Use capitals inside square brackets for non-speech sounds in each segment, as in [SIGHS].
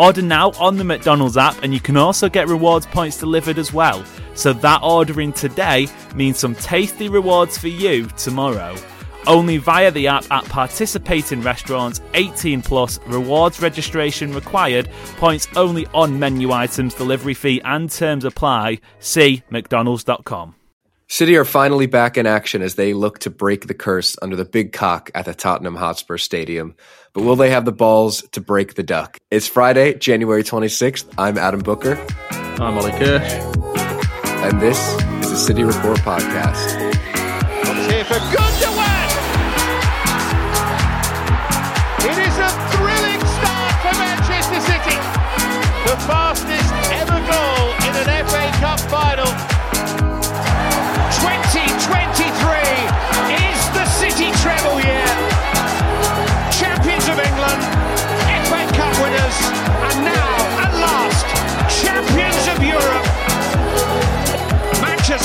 Order now on the McDonald's app, and you can also get rewards points delivered as well. So that ordering today means some tasty rewards for you tomorrow. Only via the app at participating restaurants, 18 plus, rewards registration required, points only on menu items, delivery fee and terms apply. See McDonald's.com. City are finally back in action as they look to break the curse under the big cock at the Tottenham Hotspur Stadium. But will they have the balls to break the duck? It's Friday, January 26th. I'm Adam Booker. I'm Oli Kirsch. And this is the City Report Podcast.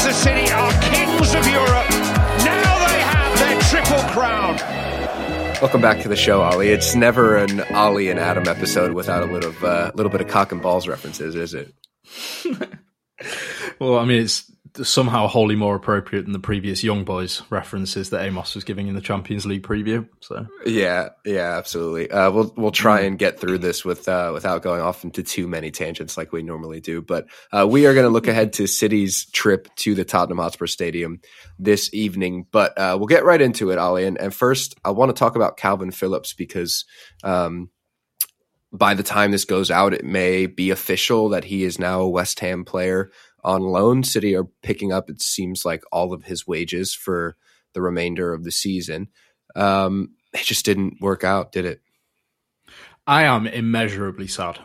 Manchester City are kings of Europe. Now they have their triple crown. Welcome back to the show, Oli. It's never an Oli and Adam episode without a little, uh, little bit of cock and balls references, is it? [LAUGHS] well, I mean, it's somehow wholly more appropriate than the previous Young Boys references that Amos was giving in the Champions League preview. So yeah, yeah, absolutely. Uh, we'll we'll try and get through this with uh, without going off into too many tangents like we normally do. But uh, we are going to look ahead to City's trip to the Tottenham Hotspur Stadium this evening. But uh, we'll get right into it, Oli. And, and first, I want to talk about Kalvin Phillips because. Um, by the time this goes out, it may be official that he is now a West Ham player on loan. City are picking up, it seems like, all of his wages for the remainder of the season. Um, it just didn't work out, did it? I am immeasurably sad.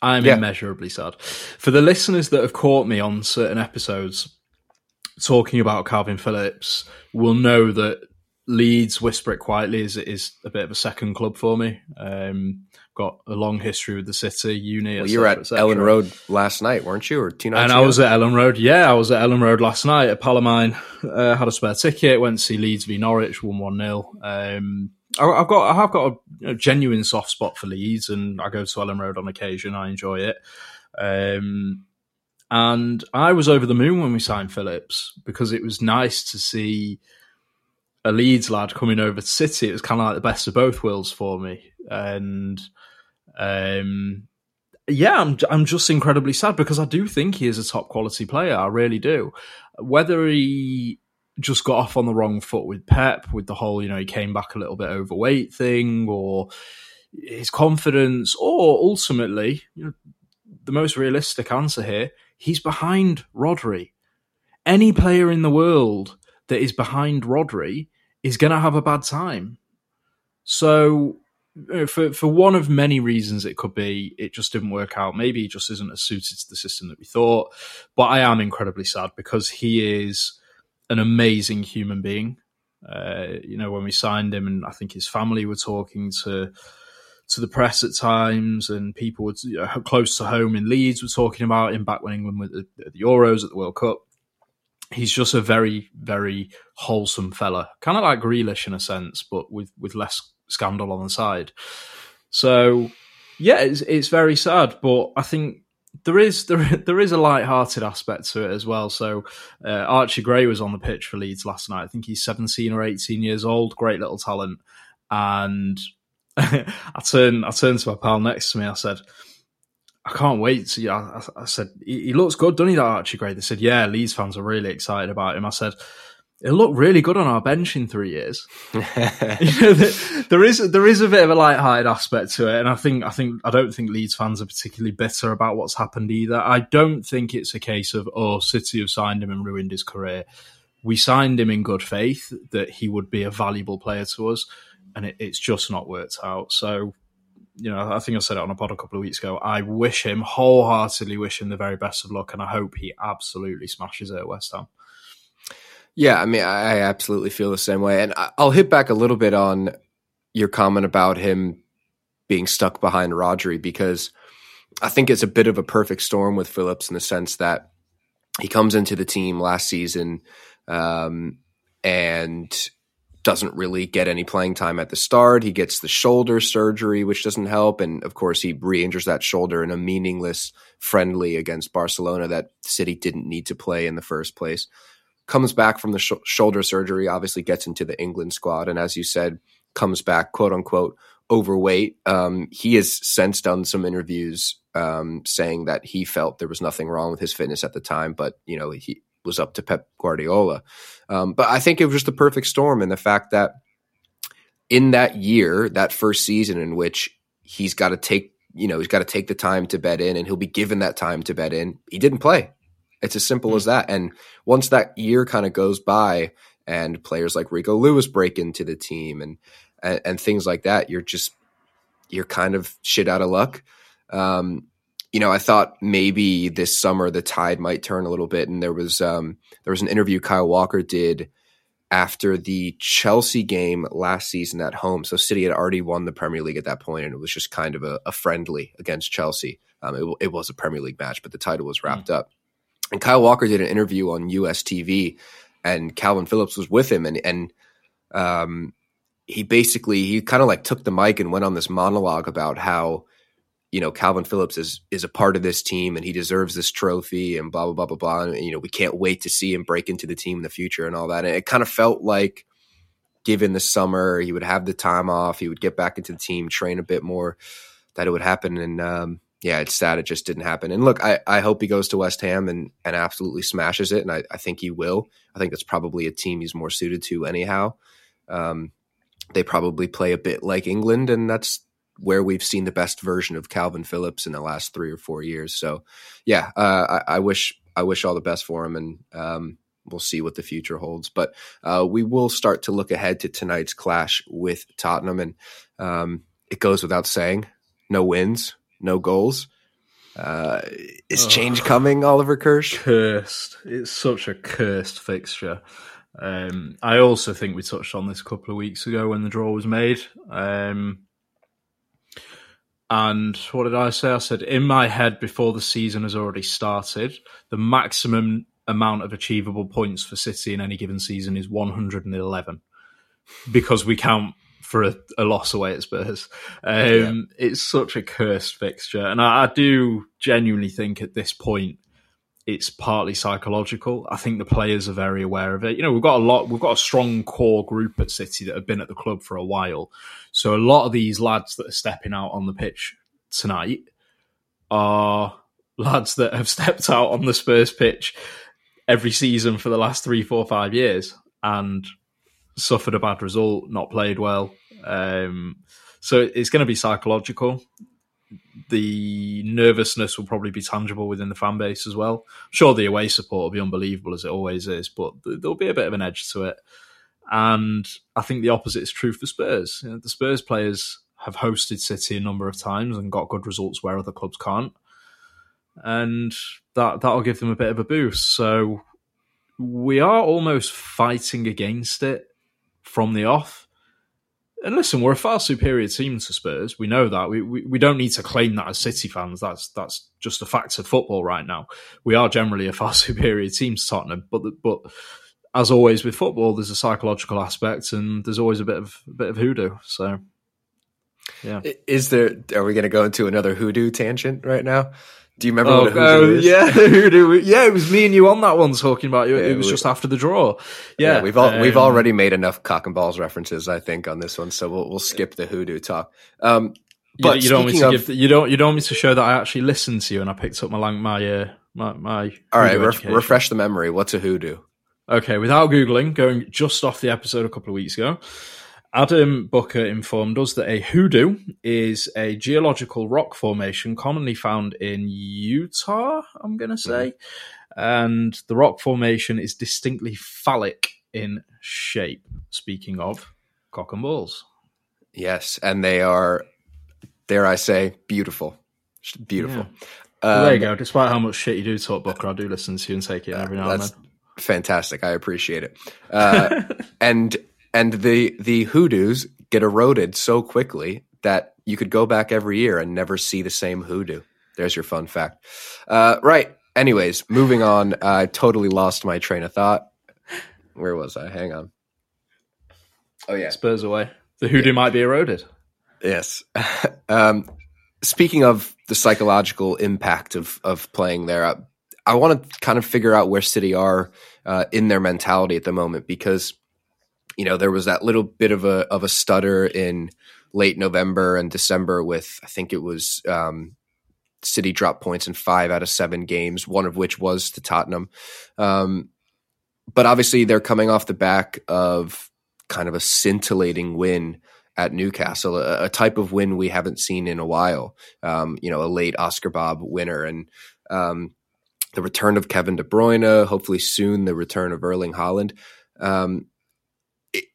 I'm yeah. immeasurably sad. For the listeners that have caught me on certain episodes talking about Kalvin Phillips, will know that Leeds, whisper it quietly, is is a bit of a second club for me. Um, got a long history with the city, uni. Well, you were at Elland Road last night, weren't you, or two nights? And ago? I was at Elland Road. Yeah, I was at Elland Road last night a at Palomine. Uh, had a spare ticket. Went to see Leeds v Norwich, one one 0 um, I, have got I have got a, a, genuine soft spot for Leeds, and I go to Elland Road on occasion. I enjoy it. Um, and I was over the moon when we signed Phillips because it was nice to see a Leeds lad coming over to City, it was kind of like the best of both worlds for me. And um, yeah, I'm I'm just incredibly sad because I do think he is a top quality player. I really do. Whether he just got off on the wrong foot with Pep, with the whole you know he came back a little bit overweight thing, or his confidence, or ultimately, you know, the most realistic answer here, he's behind Rodri. Any player in the world that is behind Rodri is going to have a bad time. So, for for one of many reasons, it could be it just didn't work out. Maybe he just isn't as suited to the system that we thought. But I am incredibly sad because he is an amazing human being. Uh, you know, when we signed him, and I think his family were talking to to the press at times, and people were you know, close to home in Leeds were talking about him back when England were the, the Euros at the World Cup he's just a very, very wholesome fella, kind of like Grealish in a sense, but with with less scandal on the side. So, yeah, it's it's very sad, but I think there is [LAUGHS] there there is a light-hearted aspect to it as well. So, uh, Archie Gray was on the pitch for Leeds last night. I think he's seventeen or eighteen years old, great little talent, and [LAUGHS] I turned I turned to my pal next to me. I said I can't wait. To, I, I said, he, he, looks good, doesn't he, that Archie Gray? They said, yeah, Leeds fans are really excited about him. I said, he'll look really good on our bench in three years. [LAUGHS] you know, there is there is a bit of a light-hearted aspect to it, and I think I think I don't think Leeds fans are particularly bitter about what's happened either. I don't think it's a case of oh, City have signed him and ruined his career. We signed him in good faith that he would be a valuable player to us, and it, it's just not worked out. So you know, I think I said it on a pod a couple of weeks ago. I wish him wholeheartedly, wish him the very best of luck, and I hope he absolutely smashes it at West Ham. Yeah, I mean, I absolutely feel the same way, and I'll hit back a little bit on your comment about him being stuck behind Rodri because I think it's a bit of a perfect storm with Phillips in the sense that he comes into the team last season um, and doesn't really get any playing time at the start. He gets the shoulder surgery, which doesn't help. And of course, he re injures that shoulder in a meaningless friendly against Barcelona that City didn't need to play in the first place. Comes back from the sh- shoulder surgery, obviously gets into the England squad. And as you said, comes back, quote unquote, overweight. Um, he has since done some interviews um, saying that he felt there was nothing wrong with his fitness at the time, but, you know, he, was up to Pep Guardiola. Um, but I think it was just the perfect storm in the fact that in that year, that first season in which he's got to take, you know, he's got to take the time to bet in and he'll be given that time to bet in, he didn't play. It's as simple as that. And once that year kind of goes by and players like Rico Lewis break into the team and, and, and things like that, you're just, you're kind of shit out of luck. Um, you know, I thought maybe this summer the tide might turn a little bit, and there was um, there was an interview Kyle Walker did after the Chelsea game last season at home. So City had already won the Premier League at that point, and it was just kind of a, a friendly against Chelsea. Um, it, it, was a Premier League match, but the title was wrapped mm. up. And Kyle Walker did an interview on US TV, and Kalvin Phillips was with him, and and um, he basically he kind of like took the mic and went on this monologue about how you know, Kalvin Phillips is is a part of this team and he deserves this trophy and blah blah blah blah blah. And you know, we can't wait to see him break into the team in the future and all that. And it kind of felt like given the summer, he would have the time off, he would get back into the team, train a bit more, that it would happen. And um, yeah, it's sad it just didn't happen. And look, I, I hope he goes to West Ham and and absolutely smashes it. And I, I think he will. I think that's probably a team he's more suited to anyhow. Um, they probably play a bit like England, and that's where we've seen the best version of Kalvin Phillips in the last three or four years. So, yeah, uh, I, I, wish I wish all the best for him, and um, we'll see what the future holds. But uh, we will start to look ahead to tonight's clash with Tottenham, and um, it goes without saying, no wins, no goals. Uh, is change coming, Oliver Kirsch? Cursed. It's such a cursed fixture. Um, I also think we touched on this a couple of weeks ago when the draw was made. Um, and what did I say? I said, in my head, before the season has already started, the maximum amount of achievable points for City in any given season is 111 because we count for a, a loss away at Spurs. Um, yeah. It's such a cursed fixture. And I, I do genuinely think at this point, it's partly psychological. I think the players are very aware of it. You know, we've got a lot, we've got a strong core group at City that have been at the club for a while. So a lot of these lads that are stepping out on the pitch tonight are lads that have [LAUGHS] stepped out on the Spurs pitch every season for the last three, four, five years and suffered a bad result, not played well. Um, so it's going to be psychological the nervousness will probably be tangible within the fan base as well. sure, the away support will be unbelievable as it always is, but there'll be a bit of an edge to it. And I think the opposite is true for Spurs. You know, the Spurs players have hosted City a number of times and got good results where other clubs can't, and that that'll give them a bit of a boost. So we are almost fighting against it from the off and listen, we're a far superior team to Spurs. We know that. We, we, we don't need to claim that as City fans. That's that's just a fact of football right now. We are generally a [LAUGHS] far superior team to Tottenham, but but as always with football, there's a psychological aspect, and there's always a bit of a bit of hoodoo. So, yeah, is there? Are we going to go into another hoodoo tangent right now? Do you remember oh, what a hoodoo is? Yeah, [LAUGHS] [LAUGHS] hoodoo. Yeah, it was me and you on that one talking about it. Yeah, it was we, just after the draw. Yeah, yeah we've all, um, we've already made enough cock and balls references, I think, on this one. So we'll we'll skip the hoodoo talk. Um, but you, you don't want me to of, give the, you don't you don't want me to show that I actually listened to you and I picked up my my uh, my, my all right. Ref, refresh the memory. What's a hoodoo? Okay, without googling, going just off the episode a couple of weeks ago. Adam Booker informed us that a hoodoo is a geological rock formation commonly found in Utah, I'm going to say. And the rock formation is distinctly phallic in shape. Speaking of cock and balls. Yes, and they are dare I say, beautiful, beautiful. Well, there you Um, go. Despite how much shit you do talk Booker, I do listen to you and take it every now and That's then. fantastic. I appreciate it. Uh, [LAUGHS] and and the the hoodoos get eroded so quickly that you could go back every year and never see the same hoodoo. There's your fun fact. Uh, right. Anyways, moving on. I totally lost my train of thought. Where was I? Hang on. Oh yeah. Spurs away. The hoodoo might be eroded. Yes. [LAUGHS] um, speaking of the psychological impact of of playing there, I, I want to kind of figure out where City are uh, in their mentality at the moment because you know there was that little bit of a of a stutter in late November and December with I think it was um, City drop points in five out of seven games, one of which was to Tottenham. Um, but obviously, they're coming off the back of kind of a scintillating win at Newcastle, a, a type of win we haven't seen in a while. Um, you know, a late Oscar Bobb winner, and um, the return of Kevin De Bruyne. Hopefully, soon the return of Erling Haaland. Um,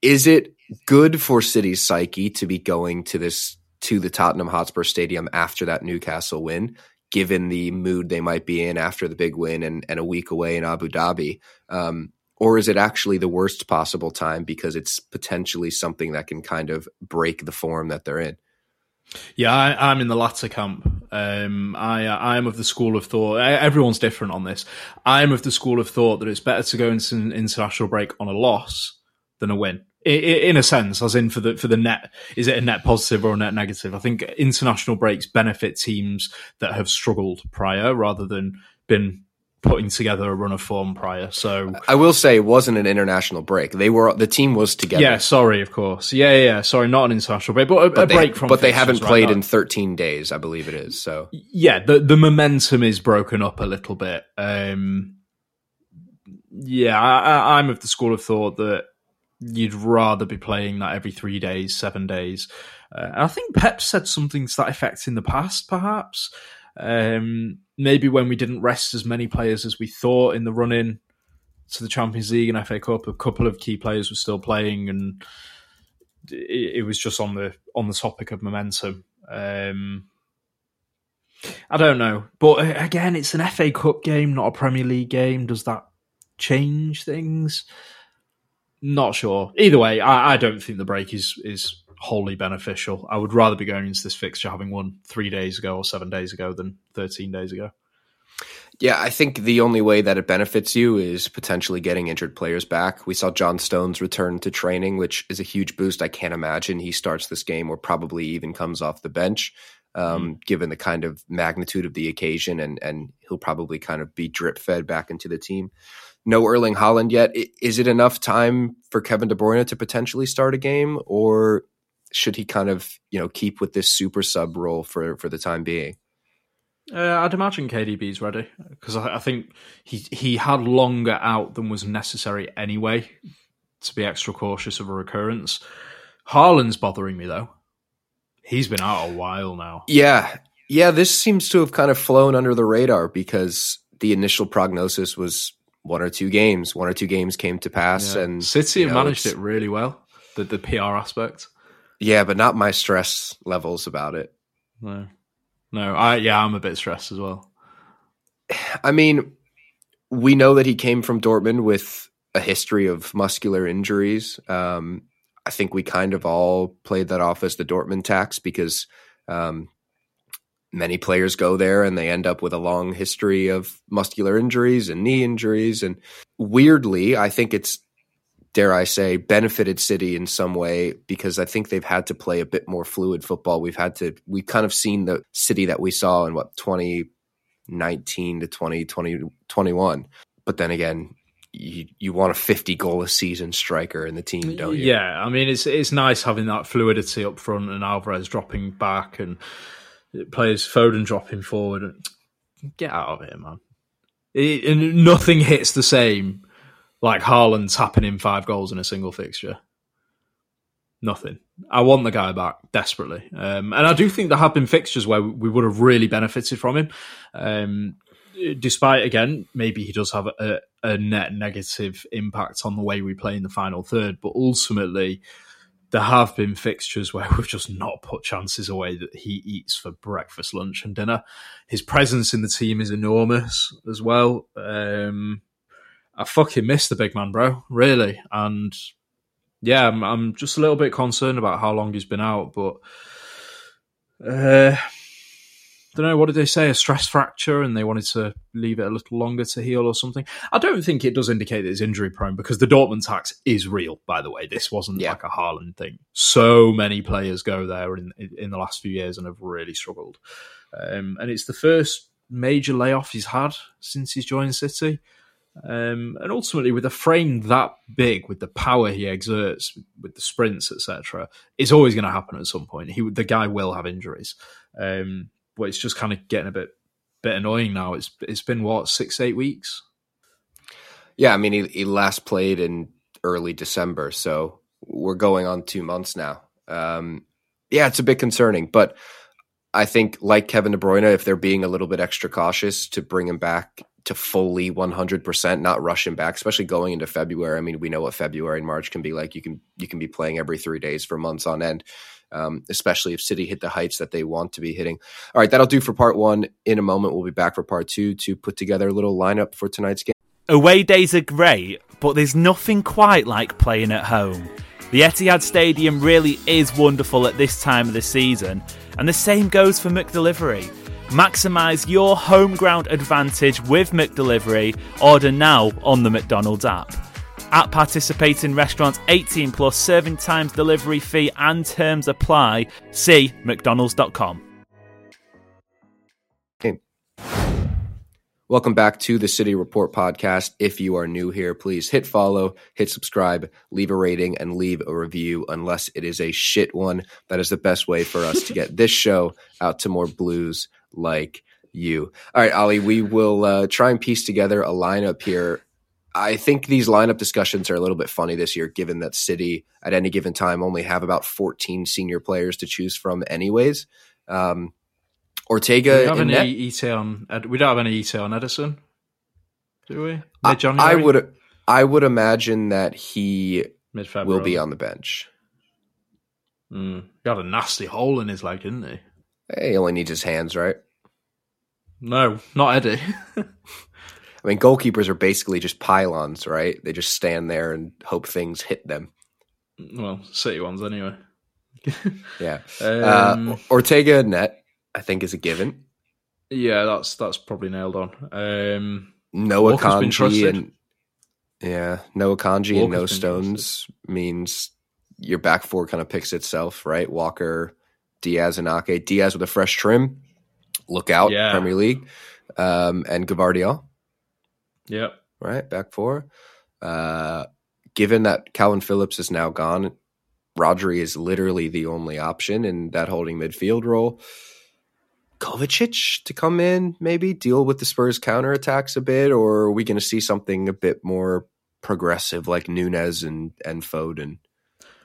is it good for City's psyche to be going to this to the Tottenham Hotspur Stadium after that Newcastle win, given the mood they might be in after the big win and, and a week away in Abu Dhabi? Um, or is it actually the worst possible time because it's potentially something that can kind of break the form that they're in? Yeah, I, I'm in the latter camp. Um, I I am of the school of thought. Everyone's different on this. I am of the school of thought that it's better to go into an international break on a loss than a win. In a sense, as in for the for the net, is it a net positive or a net negative? I think international breaks benefit teams that have struggled prior rather than been putting together a run of form prior. So I will say it wasn't an international break. They were the team was together. yeah, sorry, of course, yeah, yeah. Sorry, not an international break, but a, a but they, break from. but they haven't played Not- in 13 days, I believe it is. So yeah, the the momentum is broken up a little bit. Um, yeah, I, I, I'm of the school of thought that you'd rather be playing that every three days, seven days. Uh, I think Pep said something to that effect in the past, perhaps. Um, maybe when we didn't rest as many players as we thought in the run in to the Champions League and FA Cup, a couple of key players were still playing, and it, it was just on the on the topic of momentum. Um, I don't know, but again, it's an FA Cup game, not a Premier League game. Does that change things? Not sure. Either way, I, I don't think the break is is wholly beneficial. I would rather be going into this fixture having won three days ago or seven days ago than thirteen days ago. Yeah, I think the only way that it benefits you is potentially getting injured players back. We saw John Stones return to training, which is a huge boost. I can't imagine he starts this game or probably even comes off the bench, um, given the kind of magnitude of the occasion, and and he'll probably kind of be drip fed back into the team. No Erling Haaland yet. Is it enough time for Kevin De Bruyne to potentially start a game, or should he kind of you know keep with this super sub role for for the time being? Uh, I'd imagine KDB's ready because I, I think he he had longer out than was necessary anyway to be extra cautious of a recurrence. Haaland's bothering me though. He's been out a while now. Yeah. Yeah, this seems to have kind of flown under the radar because the initial prognosis was one or two games. One or two games came to pass Yeah. and City you know, managed it really well. The the PR aspect. Yeah, but not my stress levels about it. No, no. I yeah, I'm a bit stressed as well. [SIGHS] I mean, we know that he came from Dortmund with a history of muscular injuries. Um, I think we kind of all played that off as the Dortmund tax because um, many players go there and they end up with a long history of muscular injuries and knee injuries. And weirdly, I think it's, dare I say, benefited City in some way because I think they've had to play a bit more fluid football. We've had to, we've kind of seen the City that we saw in what, 2019 to 2020, 21. But then again, you, you want a 50 goal a season striker in the team, don't you? Yeah, I mean it's it's nice having that fluidity up front and Alvarez dropping back and players Foden dropping forward. Get out of here, man. It, and nothing hits the same like Haaland tapping in five goals in a single fixture. Nothing. I want the guy back desperately, um, and I do think there have been fixtures where we would have really benefited from him. Um, despite again, maybe he does have a, a net negative impact on the way we play in the final third, but ultimately, there have been fixtures where we've just not put chances away that he eats for breakfast, lunch, and dinner. His presence in the team is enormous as well. Um, I fucking miss the big man, bro, really. And yeah, I'm, I'm just a little bit concerned about how long he's been out, but uh, don't know what did they say a stress fracture and they wanted to leave it a little longer to heal or something i don't think it does indicate that it's injury prone because the dortmund tax is real by the way this wasn't Yeah. like a Haaland thing so many players go there in in the last few years and have really struggled um, and it's the first major layoff he's had since he's joined city um, and ultimately, with a frame that big, with the power he exerts, with the sprints, etc., it's always going to happen at some point. He, the guy, will have injuries, um, but it's just kind of getting a bit, bit annoying now. It's it's been what six, eight weeks. Yeah, I mean, he, he last played in early December, so we're going on two months now. Um, yeah, it's a bit concerning, but I think, like Kevin De Bruyne, if they're being a little bit extra cautious to bring him back to fully 100%, not rush him back, especially going into February. I mean, we know what February and March can be like. You can you can be playing every three days for months on end. Um, especially if City hit the heights that they want to be hitting. All right, that'll do for part one. In a moment, we'll be back for part two to put together a little lineup for tonight's game. Away days are great, but there's nothing quite like playing at home. The Etihad Stadium really is wonderful at this time of the season, and the same goes for McDelivery. Maximise your home ground advantage with McDelivery. Order now on the McDonald's app. At participating restaurants, 18 plus serving times, delivery fee, and terms apply. See McDonald's.com. Welcome back to the City Report podcast. If you are new here, please hit follow, hit subscribe, leave a rating, and leave a review, unless it is a shit one. That is the best way for us to get [LAUGHS] this show out to more blues like you. All right, Ali, we will uh, try and piece together a lineup here. I think these lineup discussions are a little bit funny this year, given that City at any given time only have about 14 senior players to choose from, anyways. Um, Ortega, we don't have any ET on. We don't have any on Ederson, do we? I, I would I would imagine that he will be on the bench. Mm. Had a nasty hole in his leg, didn't he? He only needs his hands, right? No, not Eddie. [LAUGHS] I mean, goalkeepers are basically just pylons, right? They just stand there and hope things hit them. well, City ones anyway. [LAUGHS] Yeah. Um, uh, Ortega in net, I think, is a given. yeah, that's that's probably nailed on. Um, Noah Walker's Kanji and yeah, no Akanji and no Walker's stones means your back four kind of picks itself, right? Walker, Dias, and Ake. Dias with a fresh trim. Look out, Yeah. Premier League. Um, and Gvardiol. Yeah, right? Back four. Uh, given that Kalvin Phillips is now gone, Rodri is literally the only option in that holding midfield role. Kovacic to come in, maybe deal with the Spurs counterattacks a bit, or are we going to see something a bit more progressive like Nunes and, and Foden?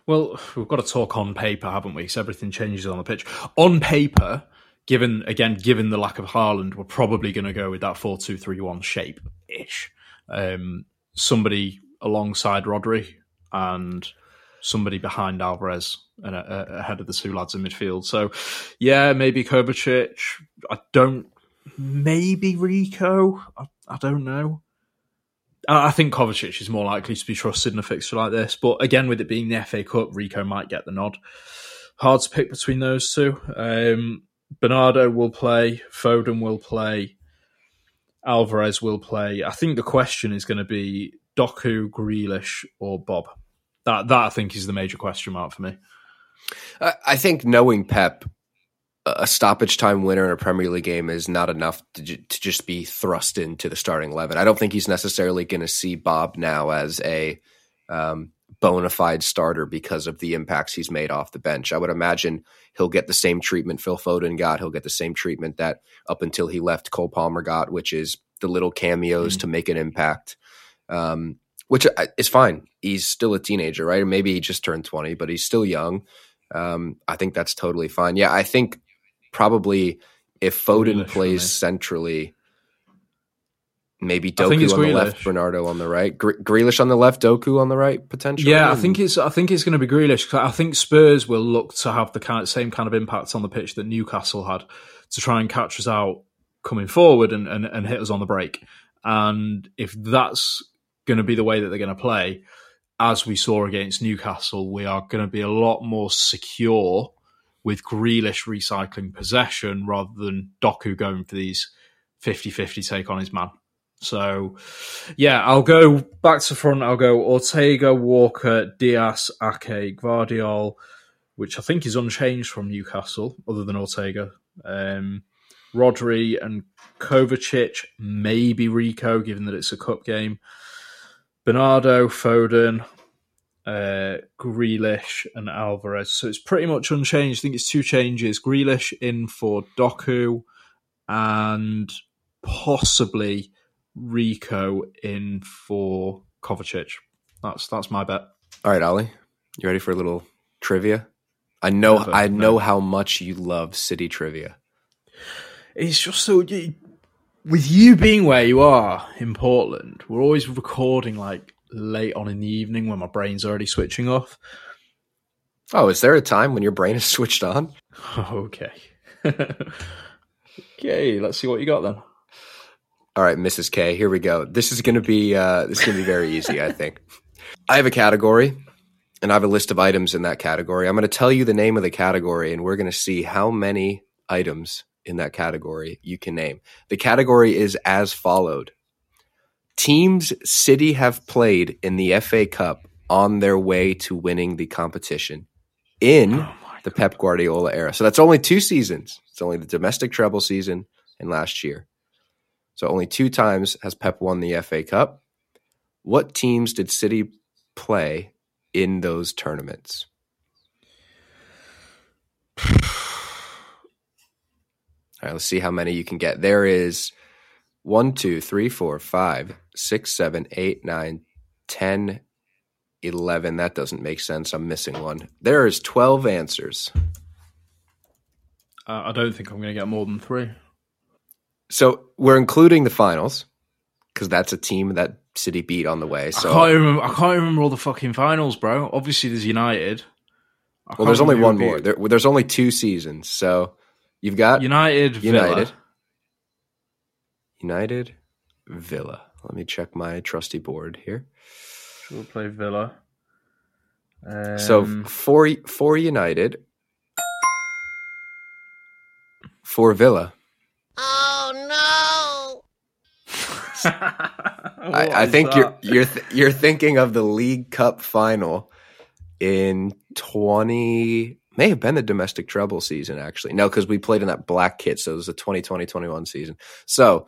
Well, we've got to talk on paper, haven't we? So everything changes on the pitch. On paper, given again, given the lack of Haaland, we're probably going to go with that four-two-three-one shape ish. Um, somebody alongside Rodri and somebody behind Alvarez and ahead of the two lads in midfield. So, yeah, maybe Kovacic. I don't. Maybe Rico. I, I don't know. I I think Kovacic is more likely to be trusted in a fixture like this, but again, with it being the FA Cup, Rico might get the nod. Hard to pick between those two. Um, Bernardo will play, Foden will play, Alvarez will play. I think the question is going to be Doku, Grealish, or Bobb. That that I think is the major question mark for me. I think knowing Pep, a stoppage time winner in a Premier League game is not enough to, ju- to just be thrust into the starting eleven. I don't think he's necessarily going to see Bobb now as a um, bona fide starter because of the impacts he's made off the bench. I would imagine he'll get the same treatment Phil Foden got. He'll get the same treatment that up until he left Cole Palmer got, which is the little cameos to make an impact. Um, which is fine. He's still a teenager, right? Maybe he just turned 20, but he's still young. Um, I think that's totally fine. Yeah, I think probably if Foden plays centrally, Maybe Doku on the left, Bernardo on the right, Gre- Grealish on the left, Doku on the right, potentially. Yeah, I think it's I think it's going to be Grealish. I think Spurs will look to have the kind same kind of impact on the pitch that Newcastle had to try and catch us out coming forward and, and, and hit us on the break. And if that's going to be the way that they're going to play, as we saw against Newcastle, we are going to be a lot more secure with Grealish recycling possession rather than Doku going for these 50-50 take on his man. So, yeah, I'll go back to front. I'll go Ortega, Walker, Dias, Ake, Gvardiol, which I think is unchanged from Newcastle, other than Ortega. Um, Rodri and Kovacic, maybe Rico, given that it's a cup game. Bernardo, Foden, uh, Grealish, and Alvarez. So it's pretty much unchanged. I think it's two changes. Grealish in for Doku, and possibly Rico in for Kovacic. That's that's my bet. All right, Ali, you ready for a little trivia? I know, Never, I know no. how much you love city trivia. It's just so with you being where you are in Portland, we're always recording like late on in the evening when my brain's already switching off. Oh, is there a time when your brain is switched on? [LAUGHS] Okay. [LAUGHS] okay, let's see what you got then. All right, Mrs. K, here we go. This is gonna be uh, this is gonna be very easy, I think. I have a category, and I have a list of items in that category. I'm gonna tell you the name of the category, and we're gonna see how many items in that category you can name. The category is as followed: teams City have played in the FA Cup on their way to winning the competition in the Pep Guardiola era. So that's only two seasons. It's only the domestic treble season and last year. So only two times has Pep won the FA Cup. What teams did City play in those tournaments? [SIGHS] All right, let's see how many you can get. There is one, two, three, four, five, six, seven, eight, nine, ten, eleven. That doesn't make sense. I'm missing one. There is 12 answers. Uh, I don't think I'm going to get more than three. So we're including the finals because that's a team that City beat on the way. I So can't remember. I can't remember all the fucking finals, bro. Obviously, there's United. I well, there's only one more. There, there's only two seasons. So you've got United, Villa. United, United, Villa. Let me check my trusty board here. We'll play Villa. So Um, for for United, for Villa. I, I think you're you're th- you're thinking of the League Cup final in twenty may have been the domestic treble season actually. No, because we played in that black kit, so it was the 2020-21 season. So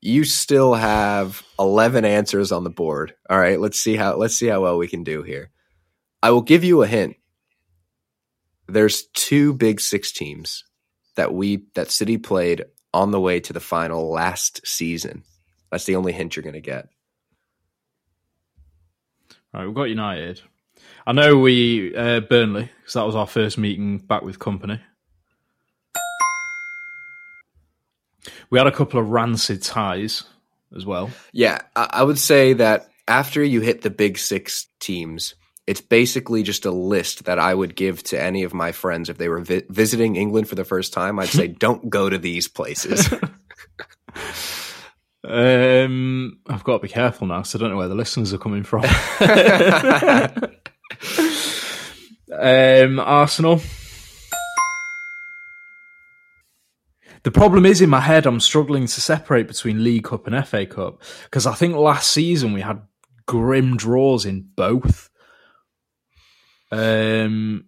you still have eleven answers on the board. All right, let's see how let's see how well we can do here. I will give you a hint. There's two big six teams that we that City played on the way to the final last season. That's the only hint you're going to get. All right, we've got United. I know we uh, Burnley because that was our first meeting back with company. We had a couple of rancid ties as well. Yeah, I, would say that after you hit the big six teams, it's basically just a list that I would give to any of my friends if they were vi- visiting England for the first time. I'd say, [LAUGHS] don't go to these places. [LAUGHS] Um, I've got to be careful now because I don't know where the listeners are coming from. [LAUGHS] um, Arsenal. The problem is in my head, I'm struggling to separate between League Cup and FA Cup because I think last season we had grim draws in both. Um,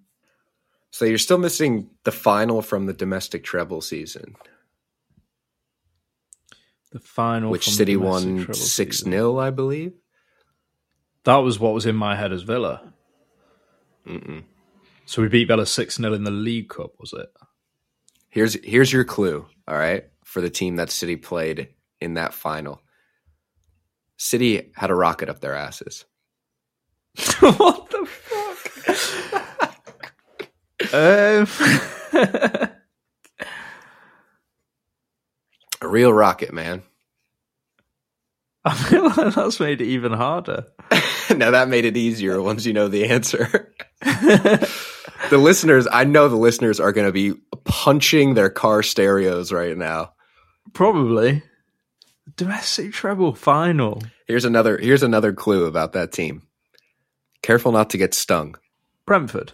so you're still missing the final from the domestic treble season, the final, which from City won treble 6 season. 0, I believe. That was what was in my head as Villa. Mm-mm. So we beat Villa six 0 in the League Cup, was it? Here's here's your clue, all right, for the team that City played in that final. City had a rocket up their asses. [LAUGHS] what the fuck? [LAUGHS] um, [LAUGHS] A real rocket, man. I feel like that's made it even harder. now that made it easier once you know the answer. [LAUGHS] the listeners, I know the listeners are going to be punching their car stereos right now. Probably. Domestic treble final. Here's another here's another clue about that team. Careful not to get stung. Brentford.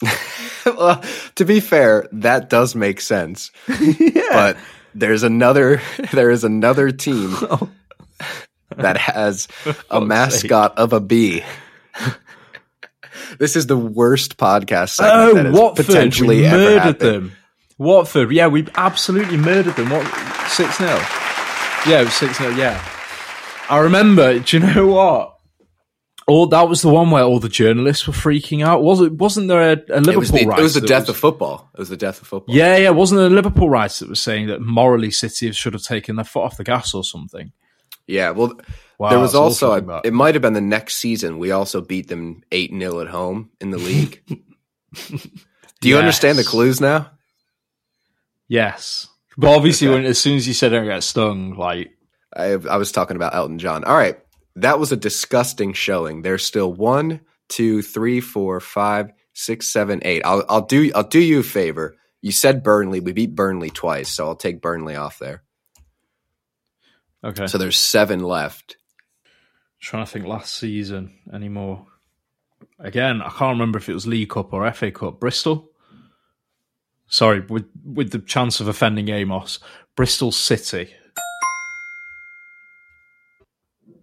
[LAUGHS] well, to be fair, that does make sense. [LAUGHS] yeah. But there's another [LAUGHS] there is another team [LAUGHS] oh. that has [LAUGHS] a mascot of a bee. this is the worst podcast oh, that Oh, has Watford. potentially we murdered them. Watford. Yeah, we absolutely murdered them. What? 6 0. Yeah, it was 6 0. Yeah. I remember. Do you know what? Oh, that was the one where all the journalists were freaking out. Was it? Wasn't there a, a Liverpool It was, the, it was the death was- of football. It was the death of football. Yeah, yeah. Wasn't there a Liverpool writer that was saying that morally City should have taken their foot off the gas or something? Yeah, well, Wow, there was also, about- it might have been the next season, we also beat them 8 0 at home in the league. [LAUGHS] Do you understand the clues now? Yes, but obviously, Okay. when as soon as you said I got stung, like I, I was talking about Elton John. All right. That was a disgusting showing. There's still one, two, three, four, five, six, seven, eight. I'll, I'll do I'll do you a favor. You said Burnley. We beat Burnley twice, so I'll take Burnley off there. okay. So there's seven left. I'm trying to think last season anymore. Again, I can't remember if it was League Cup or FA Cup. Bristol. Sorry, with with the chance of offending Amos, Bristol City.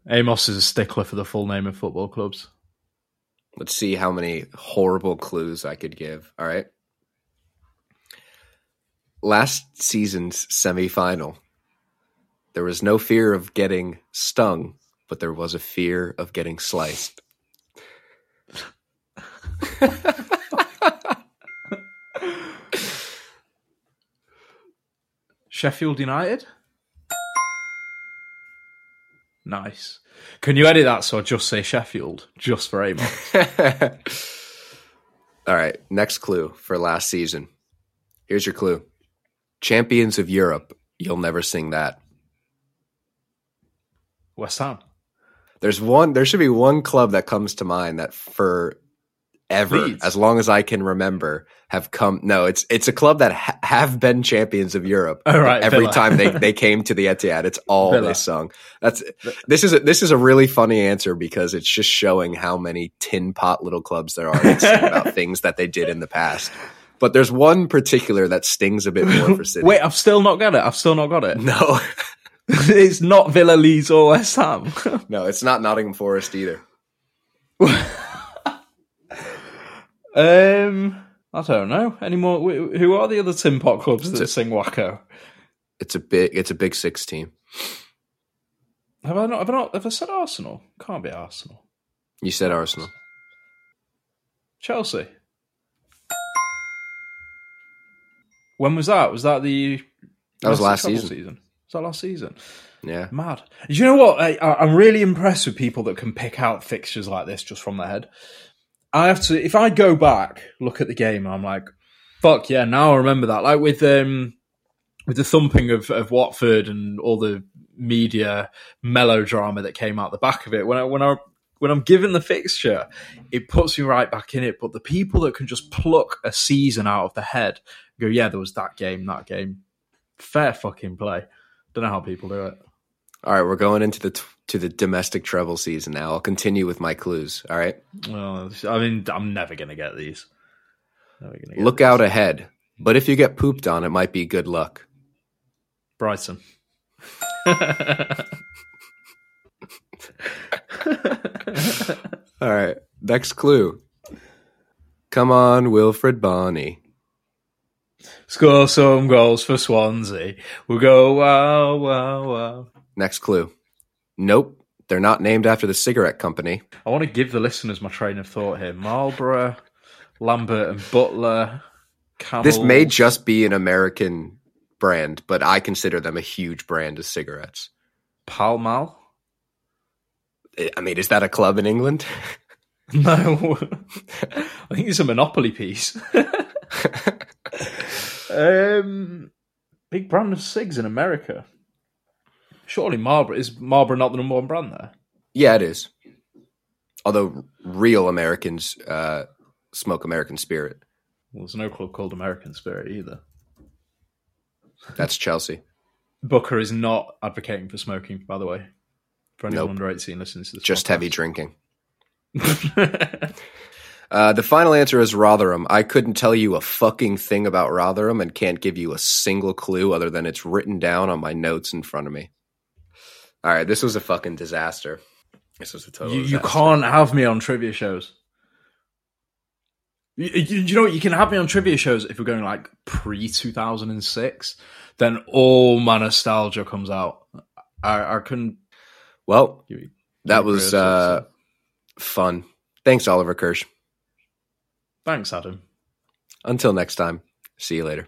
Amos is a stickler for the full name of football clubs. Let's see how many horrible clues I could give. All right. Last season's semifinal, there was no fear of getting stung, but there was a fear of getting sliced. Sheffield United. Nice. Can you edit that so I just say Sheffield just for Amos? [LAUGHS] All right, next clue for last season. Here's your clue. Champions of Europe. You'll never sing that. West Ham. There's one there should be one club that comes to mind that for ever as long as I can remember have come no it's it's a club that ha- have been champions of Europe right, every Villa. time they [LAUGHS] they came to the Etihad it's all Villa. they sung that's this is a, this is a really funny answer because it's just showing how many tin pot little clubs there are that sing [LAUGHS] about things that they did in the past but there's one particular that stings a bit more for City [LAUGHS] Wait, I've still not got it. I've still not got it. no it's not Villa, Leeds, or West Ham. no it's not Nottingham Forest either um, I don't know anymore. Who are the other Tim Pot clubs that sing Wacko? it's a big it's a big six team Have I not? Have I not? Have I said Arsenal? Can't be Arsenal. you said Arsenal Chelsea. When was that? Was that the? That was last treble season. Was that last season? yeah Mad. Do you know what? I- I'm really impressed with people that can pick out fixtures like this just from their head. I have to. If I go back, look at the game, I'm like, fuck yeah! Now I remember that. Like with um, with the thumping of, of Watford and all the media melodrama that came out the back of it. When I when I when I'm given the fixture, it puts me right back in it. But the people that can just pluck a season out of the head, go, yeah, there was that game, that game. Fair fucking play. Don't know how people do it. All right, we're going into the t- to the domestic treble season now. I'll continue with my clues. All right, Well, I mean, I'm never going to get these. Never gonna get look out ahead. But if you get pooped on, it might be good luck. Brighton. All right, next clue. Come on, Wilfried Bony. Score some goals for Swansea. We'll go wow, wow, wow. Next clue. Nope, they're not named after the cigarette company. I want to give the listeners my train of thought here. Marlboro, Lambert and Butler, Camel. This may just be an American brand, but I consider them a huge brand of cigarettes. Pall Mall. I- I mean, is that a club in England? [LAUGHS] No, [LAUGHS] I think it's a Monopoly piece. [LAUGHS] um, big brand of cigs in America. Surely Marlboro is Marlboro not the number one brand there? Yeah, it is. Although real Americans uh, smoke American Spirit. Well, there's no club called American Spirit either. That's Chelsea. Booker is not advocating for smoking, by the way. For anyone Nope. under 18 listening to this. Just podcast. heavy drinking. [LAUGHS] Uh, the final answer is Rotherham. I couldn't tell you a fucking thing about Rotherham and can't give you a single clue other than it's written down on my notes in front of me. All right, this was a fucking disaster. This was a total. you, you can't have me on trivia shows. You, you, you know what? You can have me on trivia shows if we're going like pre 2006. Then all my nostalgia comes out. I, I couldn't. Well, you- that was uh, fun. Thanks, Oliver Kirsch. Thanks, Adam. Until next time, see you later.